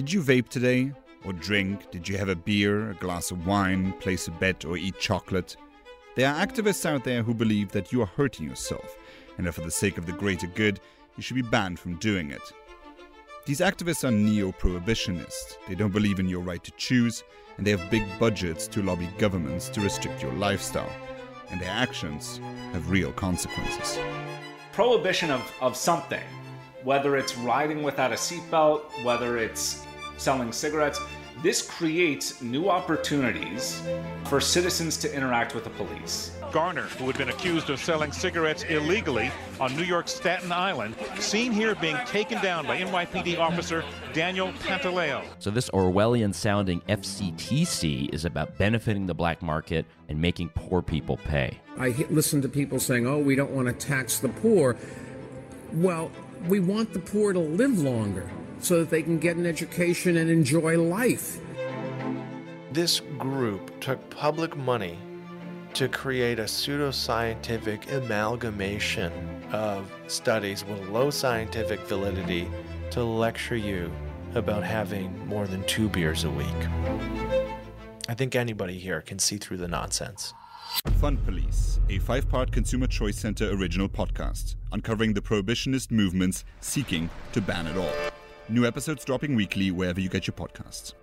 Did you vape today? Or drink? Did you have a beer, a glass of wine, place a bet, or eat chocolate? There are activists out there who believe that you are hurting yourself, and that for the sake of the greater good, you should be banned from doing it. These activists are neo prohibitionists. They don't believe in your right to choose, and they have big budgets to lobby governments to restrict your lifestyle. And their actions have real consequences. Prohibition of, of something, whether it's riding without a seatbelt, whether it's selling cigarettes, this creates new opportunities for citizens to interact with the police. Garner, who had been accused of selling cigarettes illegally on New York's Staten Island, seen here being taken down by NYPD officer Daniel Pantaleo. So, this Orwellian sounding FCTC is about benefiting the black market and making poor people pay. I listen to people saying, oh, we don't want to tax the poor. Well, we want the poor to live longer so that they can get an education and enjoy life. This group took public money to create a pseudoscientific amalgamation of studies with low scientific validity to lecture you about having more than two beers a week. I think anybody here can see through the nonsense. Fun Police, a five part Consumer Choice Center original podcast, uncovering the prohibitionist movements seeking to ban it all. New episodes dropping weekly wherever you get your podcasts.